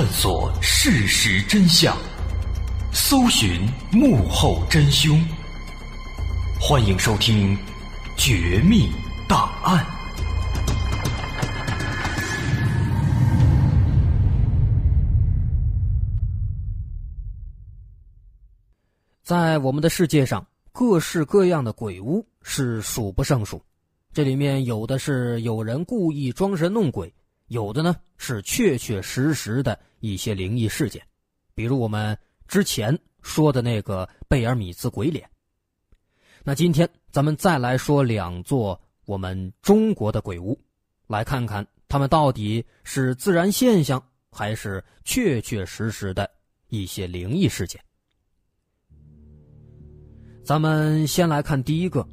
探索事实真相，搜寻幕后真凶。欢迎收听《绝密档案》。在我们的世界上，各式各样的鬼屋是数不胜数。这里面有的是有人故意装神弄鬼，有的呢是确确实实的一些灵异事件，比如我们之前说的那个贝尔米兹鬼脸。那今天咱们再来说两座我们中国的鬼屋，来看看他们到底是自然现象，还是确确实实的一些灵异事件。咱们先来看第一个。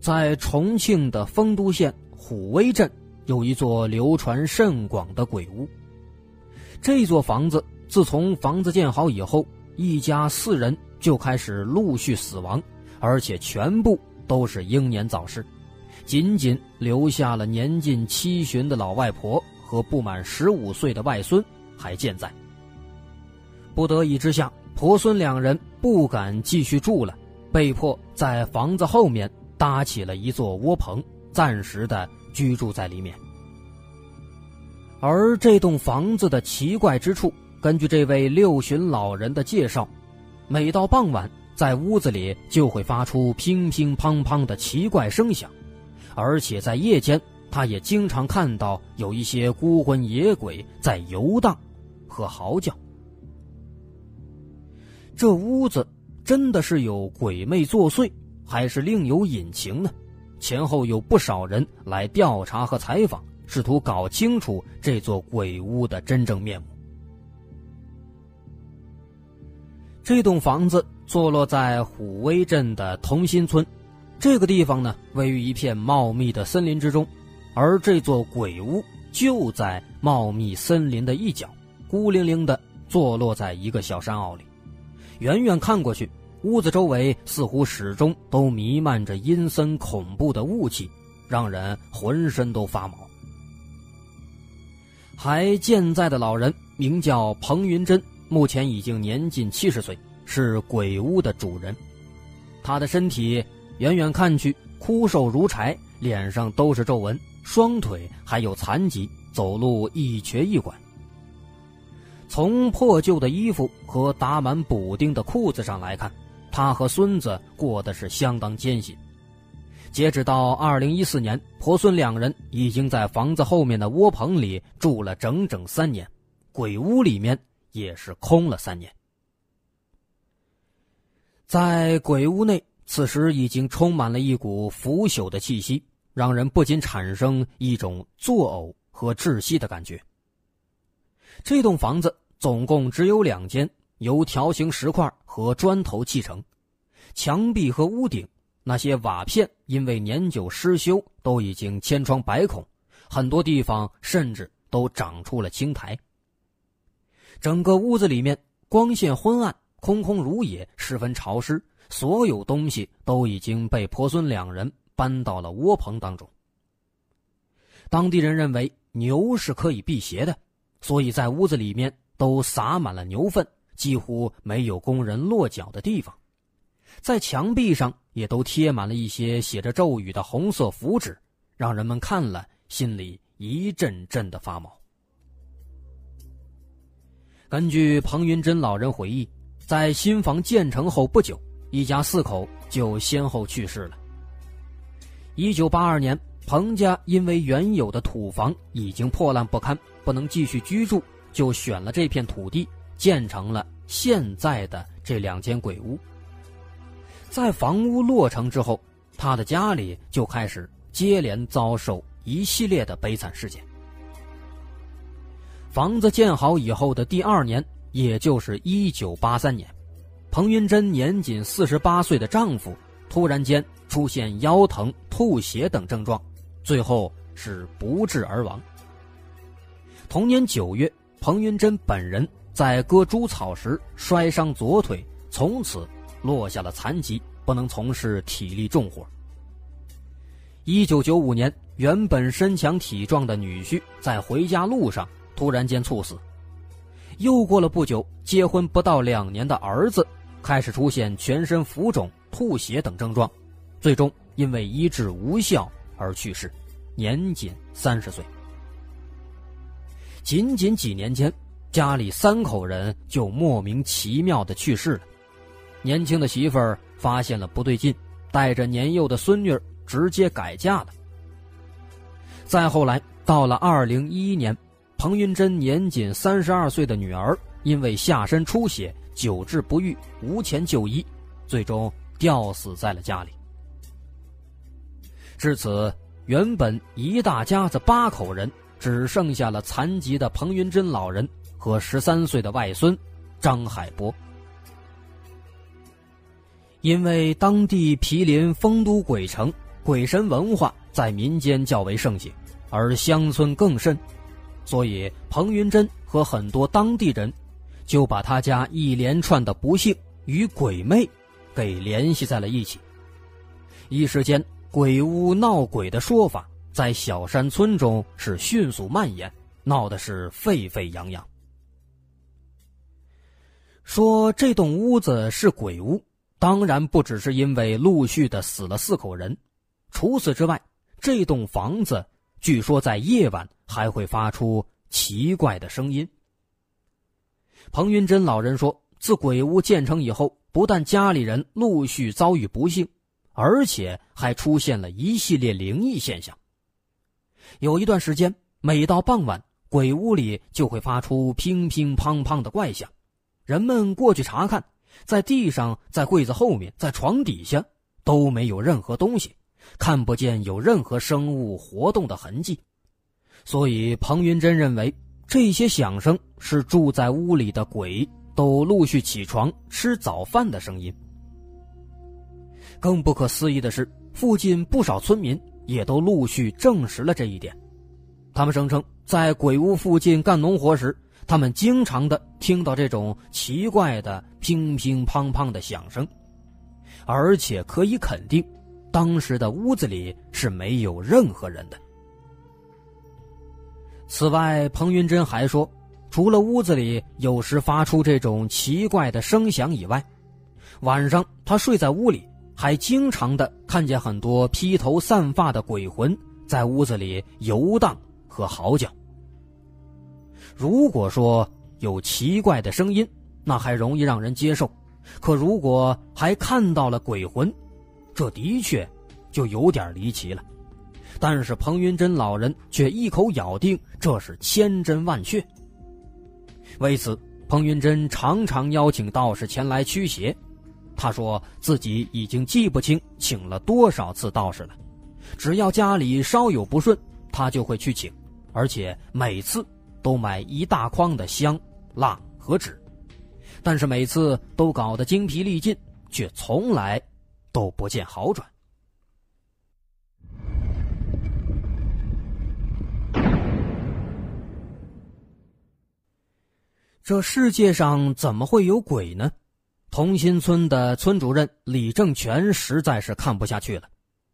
在重庆的丰都县虎威镇，有一座流传甚广的鬼屋。这座房子自从房子建好以后，一家四人就开始陆续死亡，而且全部都是英年早逝，仅仅留下了年近七旬的老外婆和不满十五岁的外孙还健在。不得已之下，婆孙两人不敢继续住了，被迫在房子后面。搭起了一座窝棚，暂时的居住在里面。而这栋房子的奇怪之处，根据这位六旬老人的介绍，每到傍晚，在屋子里就会发出乒乒乓乓的奇怪声响，而且在夜间，他也经常看到有一些孤魂野鬼在游荡和嚎叫。这屋子真的是有鬼魅作祟？还是另有隐情呢？前后有不少人来调查和采访，试图搞清楚这座鬼屋的真正面目。这栋房子坐落在虎威镇的同心村，这个地方呢，位于一片茂密的森林之中，而这座鬼屋就在茂密森林的一角，孤零零的坐落在一个小山坳里，远远看过去。屋子周围似乎始终都弥漫着阴森恐怖的雾气，让人浑身都发毛。还健在的老人名叫彭云珍，目前已经年近七十岁，是鬼屋的主人。他的身体远远看去枯瘦如柴，脸上都是皱纹，双腿还有残疾，走路一瘸一拐。从破旧的衣服和打满补丁的裤子上来看。他和孙子过得是相当艰辛。截止到二零一四年，婆孙两人已经在房子后面的窝棚里住了整整三年，鬼屋里面也是空了三年。在鬼屋内，此时已经充满了一股腐朽的气息，让人不禁产生一种作呕和窒息的感觉。这栋房子总共只有两间。由条形石块和砖头砌成，墙壁和屋顶那些瓦片因为年久失修都已经千疮百孔，很多地方甚至都长出了青苔。整个屋子里面光线昏暗，空空如也，十分潮湿。所有东西都已经被婆孙两人搬到了窝棚当中。当地人认为牛是可以辟邪的，所以在屋子里面都撒满了牛粪。几乎没有工人落脚的地方，在墙壁上也都贴满了一些写着咒语的红色符纸，让人们看了心里一阵阵的发毛。根据彭云珍老人回忆，在新房建成后不久，一家四口就先后去世了。一九八二年，彭家因为原有的土房已经破烂不堪，不能继续居住，就选了这片土地。建成了现在的这两间鬼屋。在房屋落成之后，他的家里就开始接连遭受一系列的悲惨事件。房子建好以后的第二年，也就是一九八三年，彭云珍年仅四十八岁的丈夫突然间出现腰疼、吐血等症状，最后是不治而亡。同年九月，彭云珍本人。在割猪草时摔伤左腿，从此落下了残疾，不能从事体力重活。一九九五年，原本身强体壮的女婿在回家路上突然间猝死。又过了不久，结婚不到两年的儿子开始出现全身浮肿、吐血等症状，最终因为医治无效而去世，年仅三十岁。仅仅几年间，家里三口人就莫名其妙的去世了。年轻的媳妇儿发现了不对劲，带着年幼的孙女直接改嫁了。再后来，到了二零一一年。彭云珍年仅三十二岁的女儿，因为下身出血，久治不愈，无钱就医，最终吊死在了家里。至此，原本一大家子八口人，只剩下了残疾的彭云珍老人和十三岁的外孙张海波。因为当地毗邻丰都鬼城，鬼神文化在民间较为盛行，而乡村更甚。所以，彭云珍和很多当地人就把他家一连串的不幸与鬼魅给联系在了一起。一时间，鬼屋闹鬼的说法在小山村中是迅速蔓延，闹的是沸沸扬扬。说这栋屋子是鬼屋，当然不只是因为陆续的死了四口人，除此之外，这栋房子。据说在夜晚还会发出奇怪的声音。彭云珍老人说，自鬼屋建成以后，不但家里人陆续遭遇不幸，而且还出现了一系列灵异现象。有一段时间，每到傍晚，鬼屋里就会发出乒乒乓乓的怪响，人们过去查看，在地上、在柜子后面、在床底下都没有任何东西。看不见有任何生物活动的痕迹，所以彭云珍认为这些响声是住在屋里的鬼都陆续起床吃早饭的声音。更不可思议的是，附近不少村民也都陆续证实了这一点。他们声称，在鬼屋附近干农活时，他们经常的听到这种奇怪的乒乒乓乓的响声，而且可以肯定。当时的屋子里是没有任何人的。此外，彭云珍还说，除了屋子里有时发出这种奇怪的声响以外，晚上他睡在屋里，还经常的看见很多披头散发的鬼魂在屋子里游荡和嚎叫。如果说有奇怪的声音，那还容易让人接受；可如果还看到了鬼魂，这的确就有点离奇了，但是彭云珍老人却一口咬定这是千真万确。为此，彭云珍常常邀请道士前来驱邪。他说自己已经记不清请了多少次道士了，只要家里稍有不顺，他就会去请，而且每次都买一大筐的香、蜡和纸，但是每次都搞得精疲力尽，却从来。都不见好转。这世界上怎么会有鬼呢？同心村的村主任李正全实在是看不下去了，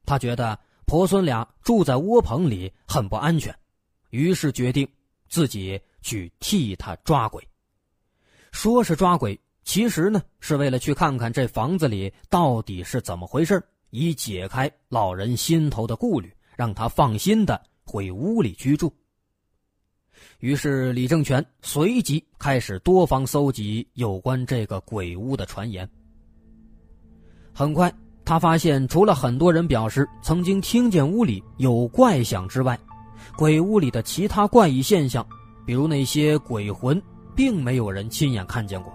他觉得婆孙俩住在窝棚里很不安全，于是决定自己去替他抓鬼。说是抓鬼。其实呢，是为了去看看这房子里到底是怎么回事以解开老人心头的顾虑，让他放心的回屋里居住。于是李正全随即开始多方搜集有关这个鬼屋的传言。很快，他发现除了很多人表示曾经听见屋里有怪响之外，鬼屋里的其他怪异现象，比如那些鬼魂，并没有人亲眼看见过。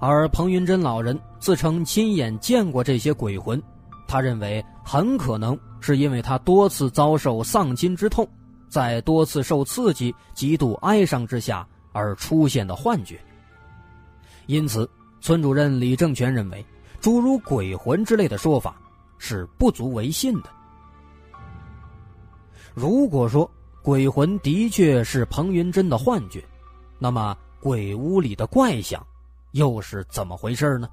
而彭云珍老人自称亲眼见过这些鬼魂，他认为很可能是因为他多次遭受丧亲之痛，在多次受刺激、极度哀伤之下而出现的幻觉。因此，村主任李正全认为，诸如鬼魂之类的说法是不足为信的。如果说鬼魂的确是彭云珍的幻觉，那么鬼屋里的怪响。又是怎么回事呢？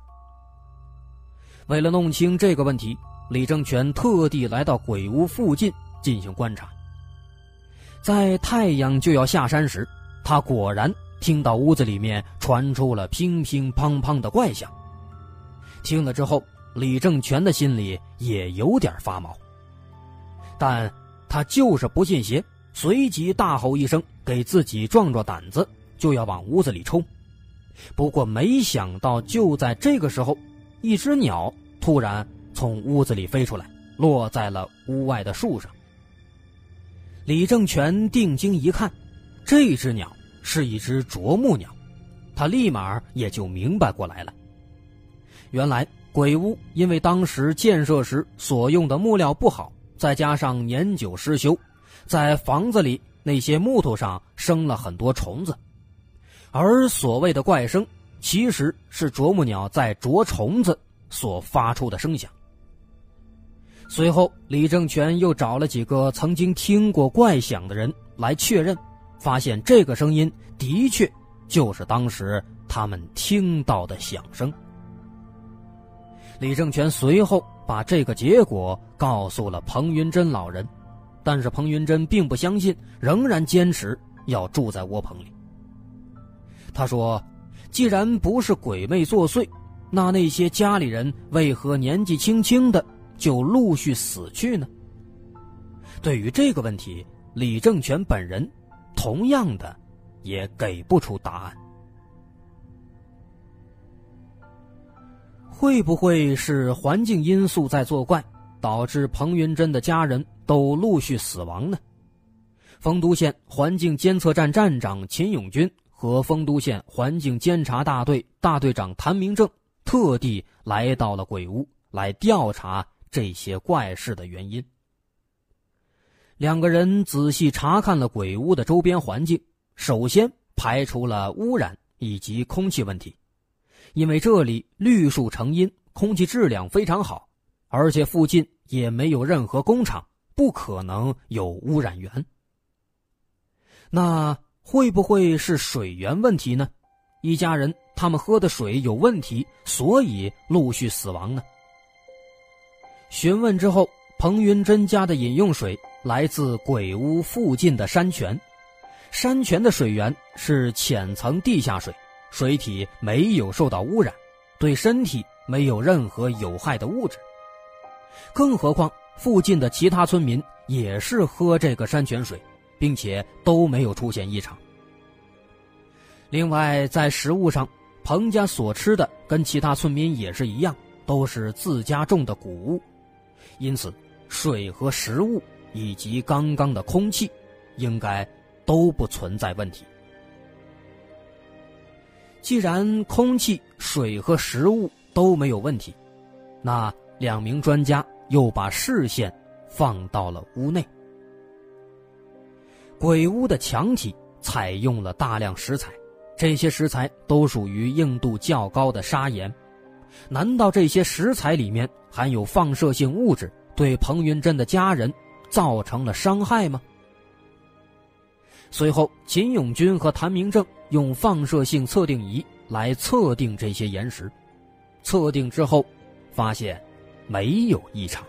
为了弄清这个问题，李正全特地来到鬼屋附近进行观察。在太阳就要下山时，他果然听到屋子里面传出了乒乒乓乓的怪响。听了之后，李正全的心里也有点发毛，但他就是不信邪，随即大吼一声，给自己壮壮胆子，就要往屋子里冲。不过没想到，就在这个时候，一只鸟突然从屋子里飞出来，落在了屋外的树上。李正全定睛一看，这只鸟是一只啄木鸟，他立马也就明白过来了。原来鬼屋因为当时建设时所用的木料不好，再加上年久失修，在房子里那些木头上生了很多虫子，而所谓的怪声，其实是啄木鸟在啄虫子所发出的声响。随后，李正全又找了几个曾经听过怪响的人来确认，发现这个声音的确就是当时他们听到的响声。李正全随后把这个结果告诉了彭云珍老人，但是彭云珍并不相信，仍然坚持要住在窝棚里。他说：“既然不是鬼魅作祟，那那些家里人为何年纪轻轻的？”就陆续死去呢？对于这个问题，李正全本人同样的也给不出答案。会不会是环境因素在作怪，导致彭云珍的家人都陆续死亡呢？丰都县环境监测站站长秦永军和丰都县环境监察大队大队长谭明正特地来到了鬼屋来调查。这些怪事的原因。两个人仔细查看了鬼屋的周边环境，首先排除了污染以及空气问题，因为这里绿树成荫，空气质量非常好，而且附近也没有任何工厂，不可能有污染源。那会不会是水源问题呢？一家人他们喝的水有问题，所以陆续死亡呢？询问之后，彭云珍家的饮用水来自鬼屋附近的山泉，山泉的水源是浅层地下水，水体没有受到污染，对身体没有任何有害的物质。更何况附近的其他村民也是喝这个山泉水，并且都没有出现异常。另外，在食物上，彭家所吃的跟其他村民也是一样，都是自家种的谷物。因此，水和食物以及刚刚的空气，应该都不存在问题。既然空气、水和食物都没有问题，那两名专家又把视线放到了屋内。鬼屋的墙体采用了大量石材，这些石材都属于硬度较高的砂岩。难道这些石材里面含有放射性物质，对彭云珍的家人造成了伤害吗？随后，秦永军和谭明正用放射性测定仪来测定这些岩石，测定之后，发现没有异常。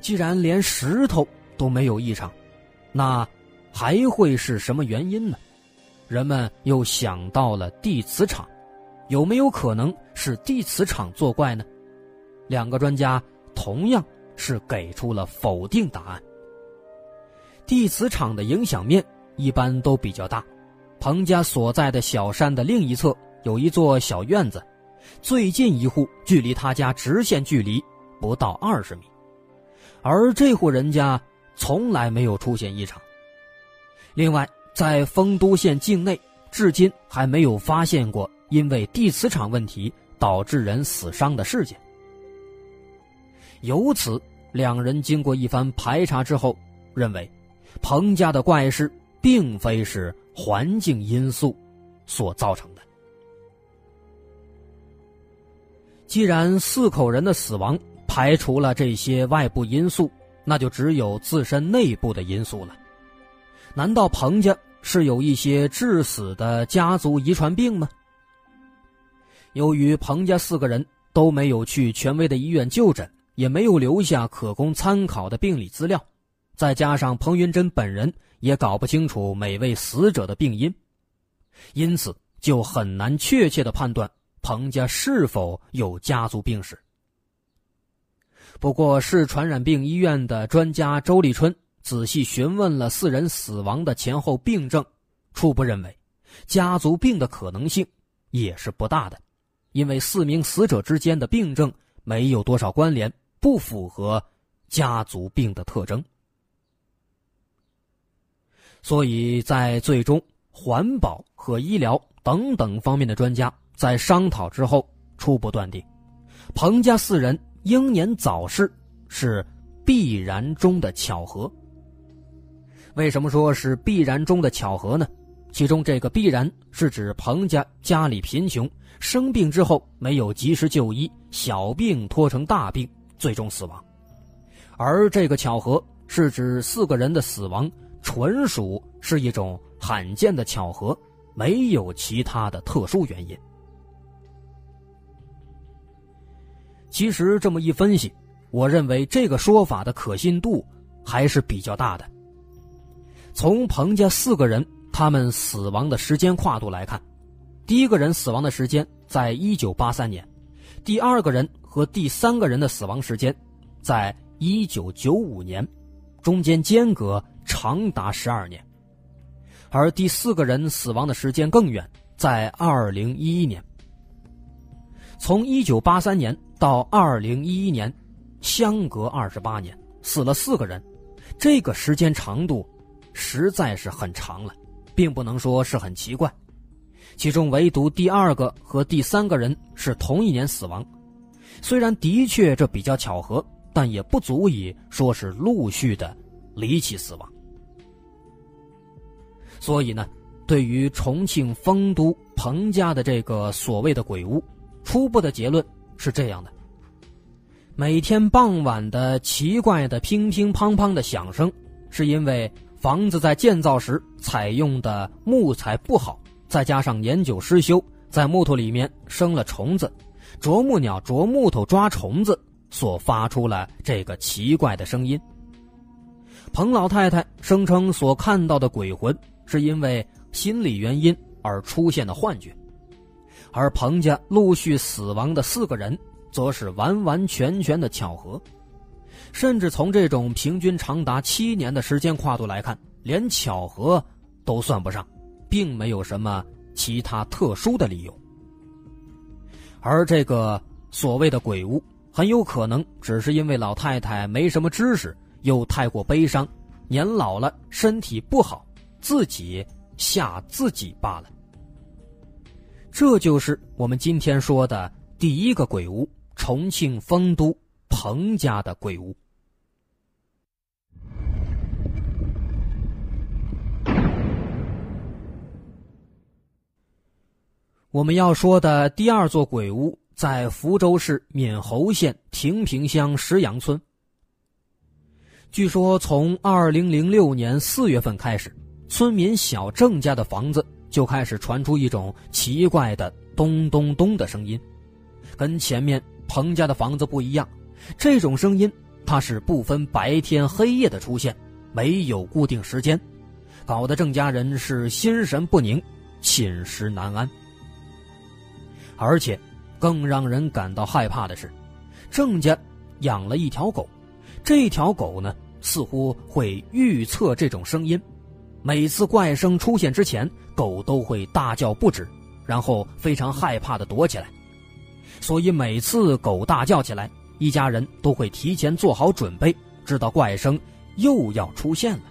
既然连石头都没有异常，那还会是什么原因呢？人们又想到了地磁场。有没有可能是地磁场作怪呢？两个专家同样是给出了否定答案。地磁场的影响面一般都比较大，彭家所在的小山的另一侧有一座小院子，最近一户距离他家直线距离不到二十米，而这户人家从来没有出现异常。另外，在丰都县境内，至今还没有发现过。因为地磁场问题导致人死伤的事件，由此两人经过一番排查之后，认为彭家的怪事并非是环境因素所造成的。既然四口人的死亡排除了这些外部因素，那就只有自身内部的因素了。难道彭家是有一些致死的家族遗传病吗？由于彭家四个人都没有去权威的医院就诊，也没有留下可供参考的病理资料，再加上彭云珍本人也搞不清楚每位死者的病因，因此就很难确切的判断彭家是否有家族病史。不过，市传染病医院的专家周立春仔细询问了四人死亡的前后病症，初步认为，家族病的可能性也是不大的，因为四名死者之间的病症没有多少关联，不符合家族病的特征。所以在最终，环保和医疗等等方面的专家在商讨之后，初步断定，彭家四人。英年早逝是必然中的巧合。为什么说是必然中的巧合呢？其中这个必然是指彭家家里贫穷，生病之后没有及时就医，小病拖成大病，最终死亡；而这个巧合是指四个人的死亡纯属是一种罕见的巧合，没有其他的特殊原因。其实这么一分析，我认为这个说法的可信度还是比较大的。从彭家四个人他们死亡的时间跨度来看，第一个人死亡的时间在一九八三年，第二个人和第三个人的死亡时间在一九九五年，中间间隔长达十二年，而第四个人死亡的时间更远，在二零一一年。从一九八三年。到二零一一年，相隔二十八年，死了四个人，这个时间长度实在是很长了，并不能说是很奇怪。其中唯独第二个和第三个人是同一年死亡，虽然的确这比较巧合，但也不足以说是陆续的离奇死亡。所以呢，对于重庆丰都彭家的这个所谓的鬼屋，初步的结论是这样的。每天傍晚的奇怪的乒乒乓乓的响声，是因为房子在建造时采用的木材不好，再加上年久失修，在木头里面生了虫子，啄木鸟啄木头抓虫子所发出了这个奇怪的声音。彭老太太声称所看到的鬼魂是因为心理原因而出现的幻觉，而彭家陆续死亡的四个人。则是完完全全的巧合，甚至从这种平均长达七年的时间跨度来看，连巧合都算不上，并没有什么其他特殊的理由。而这个所谓的鬼屋，很有可能只是因为老太太没什么知识，又太过悲伤，年老了身体不好，自己吓自己罢了。这就是我们今天说的第一个鬼屋。重庆丰都彭家的鬼屋。我们要说的第二座鬼屋在福州市闽侯县亭坪乡石杨村。据说从二零零六年四月份开始，村民小郑家的房子就开始传出一种奇怪的咚咚咚的声音，跟前面。彭家的房子不一样，这种声音它是不分白天黑夜的出现，没有固定时间，搞得郑家人是心神不宁，寝食难安。而且，更让人感到害怕的是，郑家养了一条狗，这条狗呢似乎会预测这种声音，每次怪声出现之前，狗都会大叫不止，然后非常害怕的躲起来。所以每次狗大叫起来，一家人都会提前做好准备，知道怪声又要出现了。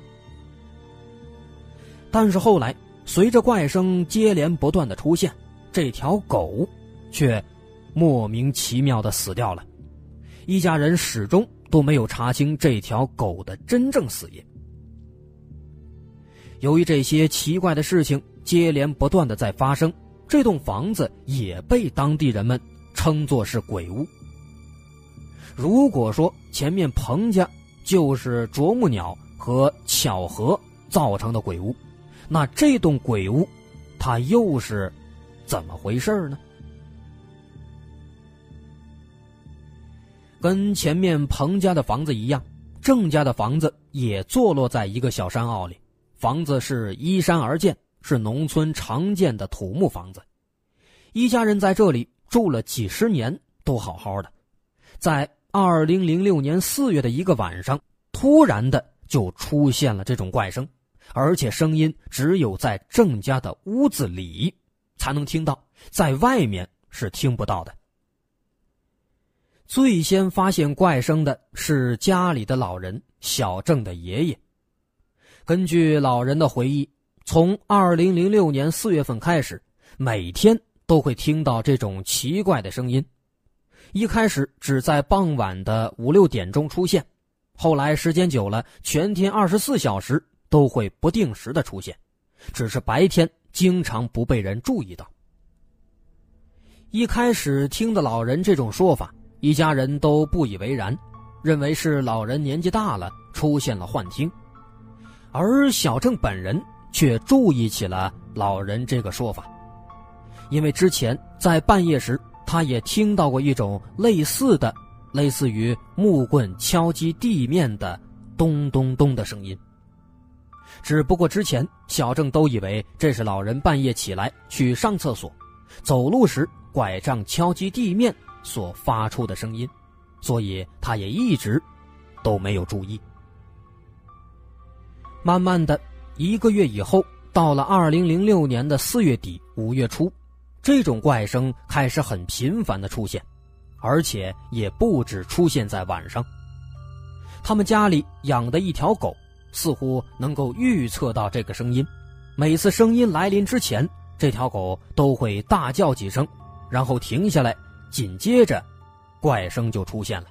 但是后来，随着怪声接连不断的出现，这条狗却莫名其妙的死掉了。一家人始终都没有查清这条狗的真正死因。由于这些奇怪的事情接连不断的在发生，这栋房子也被当地人们。称作是鬼屋。如果说前面彭家就是啄木鸟和巧合造成的鬼屋，那这栋鬼屋，它又是怎么回事呢？跟前面彭家的房子一样，郑家的房子也坐落在一个小山坳里，房子是依山而建，是农村常见的土木房子。一家人在这里住了几十年，都好好的。在二零零六年四月的一个晚上，突然的就出现了这种怪声，而且声音只有在郑家的屋子里才能听到，在外面是听不到的。最先发现怪声的是家里的老人小郑的爷爷。根据老人的回忆，从二零零六年四月份开始，每天都会听到这种奇怪的声音。一开始只在傍晚的五六点钟出现，后来时间久了，全天二十四小时都会不定时的出现，只是白天经常不被人注意到。一开始听的老人这种说法，一家人都不以为然，认为是老人年纪大了出现了幻听。而小郑本人却注意起了老人这个说法，因为之前在半夜时，他也听到过一种类似的、类似于木棍敲击地面的“咚咚咚”的声音。只不过之前小郑都以为这是老人半夜起来去上厕所，走路时拐杖敲击地面所发出的声音，所以他也一直都没有注意。慢慢的，一个月以后，到了二零零六年的四月底五月初，这种怪声开始很频繁的出现，而且也不止出现在晚上。他们家里养的一条狗，似乎能够预测到这个声音，每次声音来临之前，这条狗都会大叫几声，然后停下来，紧接着，怪声就出现了。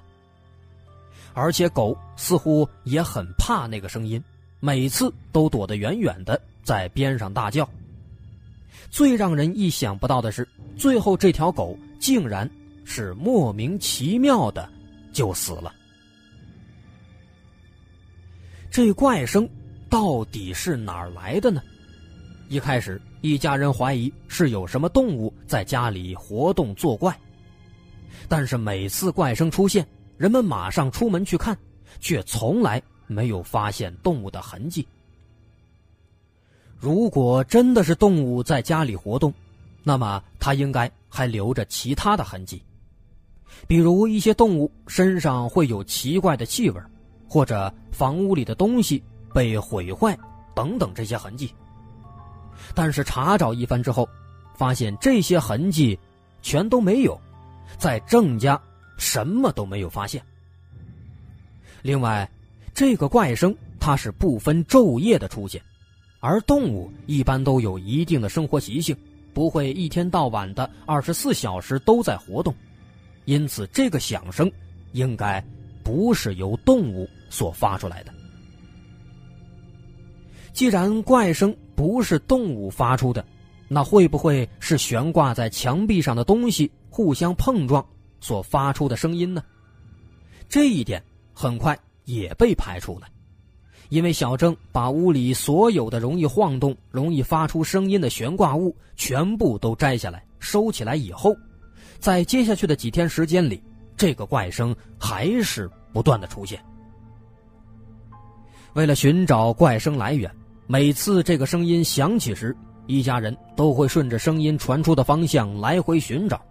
而且狗似乎也很怕那个声音。每次都躲得远远的，在边上大叫。最让人意想不到的是，最后这条狗竟然是莫名其妙的就死了。这怪声到底是哪儿来的呢？一开始，一家人怀疑是有什么动物在家里活动作怪。但是每次怪声出现，人们马上出门去看，却从来。没有发现动物的痕迹。如果真的是动物在家里活动，那么它应该还留着其他的痕迹，比如一些动物身上会有奇怪的气味，或者房屋里的东西被毁坏等等这些痕迹。但是查找一番之后，发现这些痕迹全都没有，在郑家什么都没有发现。另外。这个怪声，它是不分昼夜的出现，而动物一般都有一定的生活习性，不会一天到晚的二十四小时都在活动，因此这个响声应该不是由动物所发出来的。既然怪声不是动物发出的，那会不会是悬挂在墙壁上的东西互相碰撞所发出的声音呢？这一点很快。也被排除了，因为小郑把屋里所有的容易晃动、容易发出声音的悬挂物全部都摘下来收起来以后，在接下去的几天时间里，这个怪声还是不断的出现。为了寻找怪声来源，每次这个声音响起时，一家人都会顺着声音传出的方向来回寻找。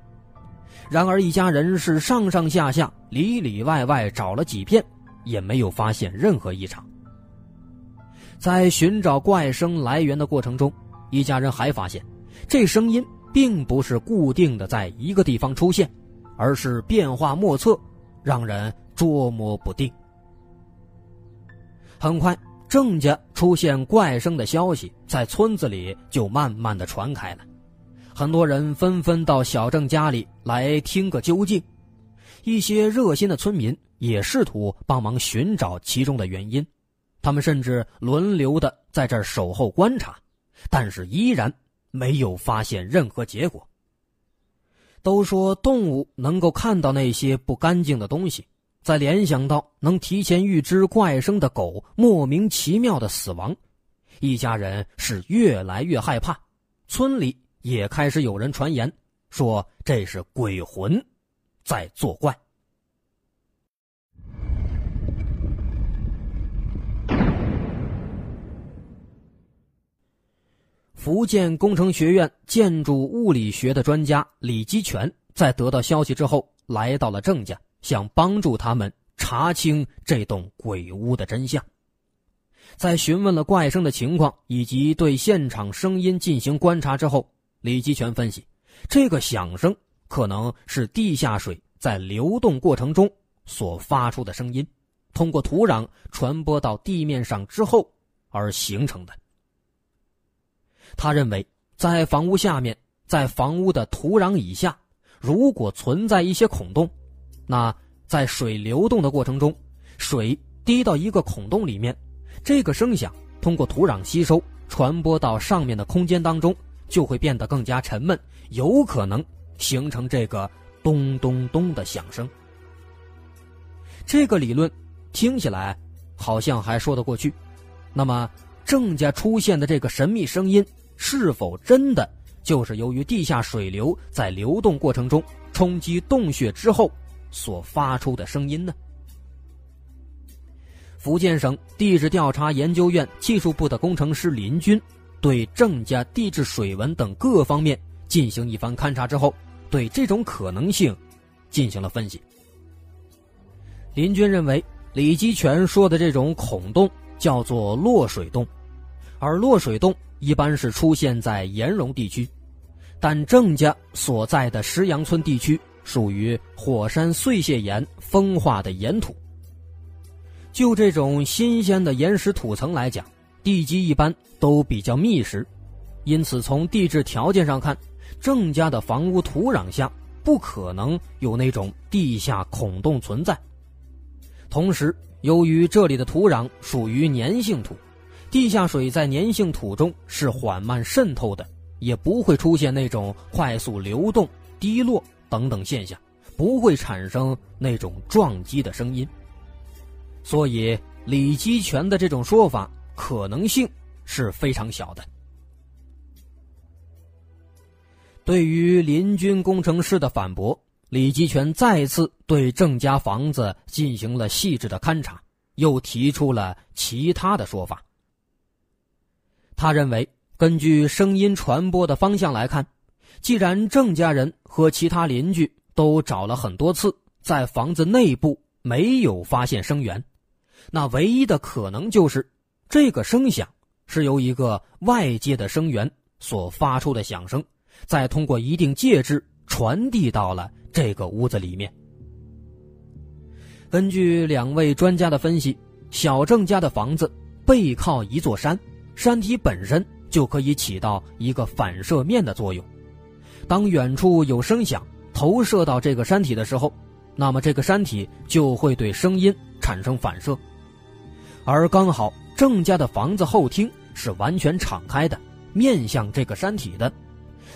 然而，一家人是上上下下、里里外外找了几遍。也没有发现任何异常。在寻找怪声来源的过程中，一家人还发现，这声音并不是固定的在一个地方出现，而是变化莫测，让人捉摸不定。很快，郑家出现怪声的消息在村子里就慢慢的传开了，很多人纷纷到小郑家里来听个究竟，一些热心的村民。也试图帮忙寻找其中的原因，他们甚至轮流的在这儿守候观察，但是依然没有发现任何结果。都说动物能够看到那些不干净的东西，再联想到能提前预知怪声的狗莫名其妙的死亡，一家人是越来越害怕。村里也开始有人传言说这是鬼魂在作怪。福建工程学院建筑物理学的专家李基全在得到消息之后，来到了郑家，想帮助他们查清这栋鬼屋的真相。在询问了怪声的情况以及对现场声音进行观察之后，李基全分析，这个响声可能是地下水在流动过程中所发出的声音，通过土壤传播到地面上之后而形成的。他认为，在房屋下面，在房屋的土壤以下，如果存在一些孔洞，那在水流动的过程中，水滴到一个孔洞里面。这个声响通过土壤吸收，传播到上面的空间当中，就会变得更加沉闷，有可能形成这个咚咚咚的响声。这个理论听起来好像还说得过去。那么，郑家出现的这个神秘声音，是否真的就是由于地下水流在流动过程中冲击洞穴之后所发出的声音呢？福建省地质调查研究院技术部的工程师林军，对郑家地质水文等各方面进行一番勘察之后，对这种可能性进行了分析。林军认为，李基全说的这种孔洞叫做落水洞，而落水洞一般是出现在岩溶地区，但郑家所在的石阳村地区属于火山碎屑岩风化的岩土。就这种新鲜的岩石土层来讲，地基一般都比较密实，因此从地质条件上看，郑家的房屋土壤下不可能有那种地下孔洞存在。同时，由于这里的土壤属于粘性土，地下水在粘性土中是缓慢渗透的，也不会出现那种快速流动、滴落等等现象，不会产生那种撞击的声音。所以，李基全的这种说法可能性是非常小的。对于林军工程师的反驳，李基全再次对郑家房子进行了细致的勘察，又提出了其他的说法。他认为，根据声音传播的方向来看，既然郑家人和其他邻居都找了很多次，在房子内部没有发现声源。那唯一的可能就是，这个声响是由一个外界的声源所发出的响声，再通过一定介质传递到了这个屋子里面。根据两位专家的分析，小郑家的房子背靠一座山，山体本身就可以起到一个反射面的作用。当远处有声响投射到这个山体的时候，那么这个山体就会对声音产生反射。而刚好郑家的房子后厅是完全敞开的，面向这个山体的，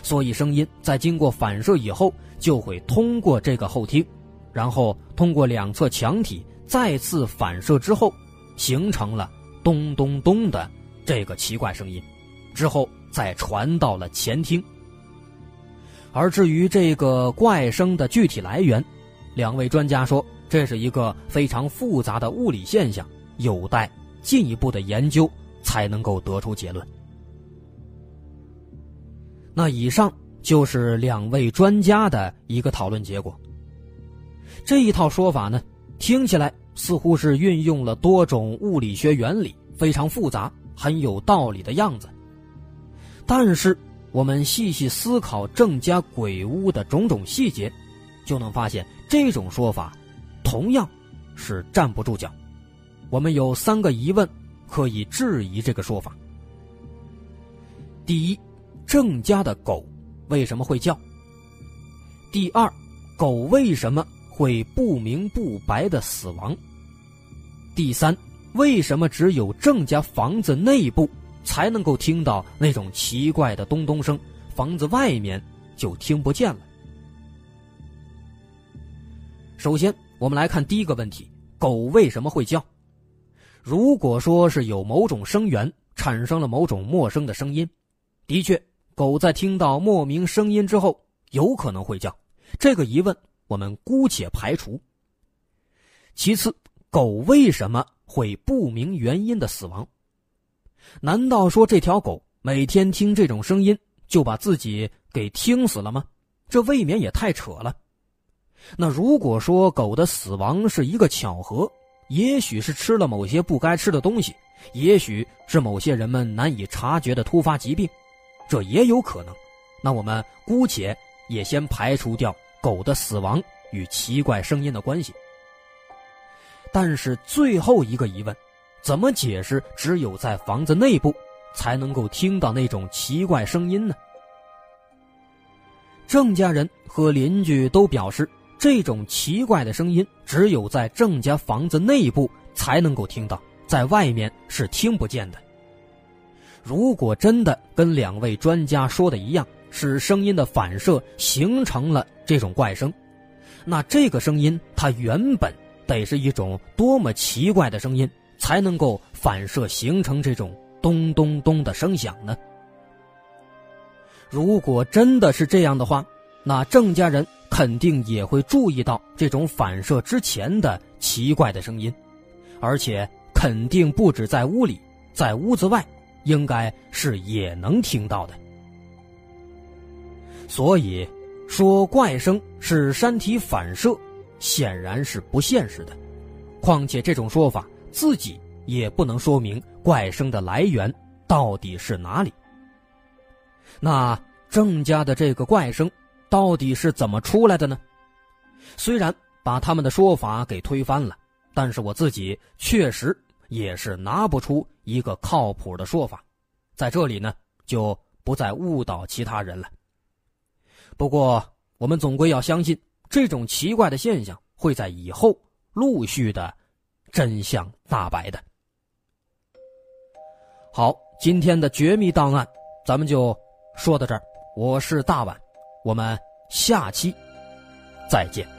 所以声音在经过反射以后，就会通过这个后厅，然后通过两侧墙体再次反射之后，形成了咚咚咚的这个奇怪声音，之后再传到了前厅。而至于这个怪声的具体来源，两位专家说，这是一个非常复杂的物理现象。有待进一步的研究才能够得出结论。那以上就是两位专家的一个讨论结果。这一套说法呢，听起来似乎是运用了多种物理学原理，非常复杂，很有道理的样子。但是我们细细思考郑家鬼屋的种种细节，就能发现这种说法同样是站不住脚。我们有三个疑问，可以质疑这个说法。第一，郑家的狗为什么会叫？第二，狗为什么会不明不白的死亡？第三，为什么只有郑家房子内部才能够听到那种奇怪的咚咚声，房子外面就听不见了？首先，我们来看第一个问题：狗为什么会叫？如果说是有某种声源产生了某种陌生的声音，的确，狗在听到莫名声音之后有可能会叫。这个疑问我们姑且排除。其次，狗为什么会不明原因的死亡？难道说这条狗每天听这种声音就把自己给听死了吗？这未免也太扯了。那如果说狗的死亡是一个巧合，也许是吃了某些不该吃的东西，也许是某些人们难以察觉的突发疾病，这也有可能。那我们姑且也先排除掉狗的死亡与奇怪声音的关系。但是最后一个疑问，怎么解释只有在房子内部才能够听到那种奇怪声音呢？郑家人和邻居都表示。这种奇怪的声音，只有在郑家房子内部才能够听到，在外面是听不见的。如果真的跟两位专家说的一样，是声音的反射形成了这种怪声，那这个声音它原本得是一种多么奇怪的声音，才能够反射形成这种咚咚咚的声响呢？如果真的是这样的话，那郑家人。肯定也会注意到这种反射之前的奇怪的声音，而且肯定不止在屋里，在屋子外，应该是也能听到的。所以，说怪声是山体反射，显然是不现实的。况且这种说法自己也不能说明怪声的来源到底是哪里。那郑家的这个怪声。到底是怎么出来的呢？虽然把他们的说法给推翻了，但是我自己确实也是拿不出一个靠谱的说法，在这里呢就不再误导其他人了。不过我们总归要相信，这种奇怪的现象会在以后陆续的真相大白的。好，今天的绝密档案咱们就说到这儿，我是大碗。我们下期再见。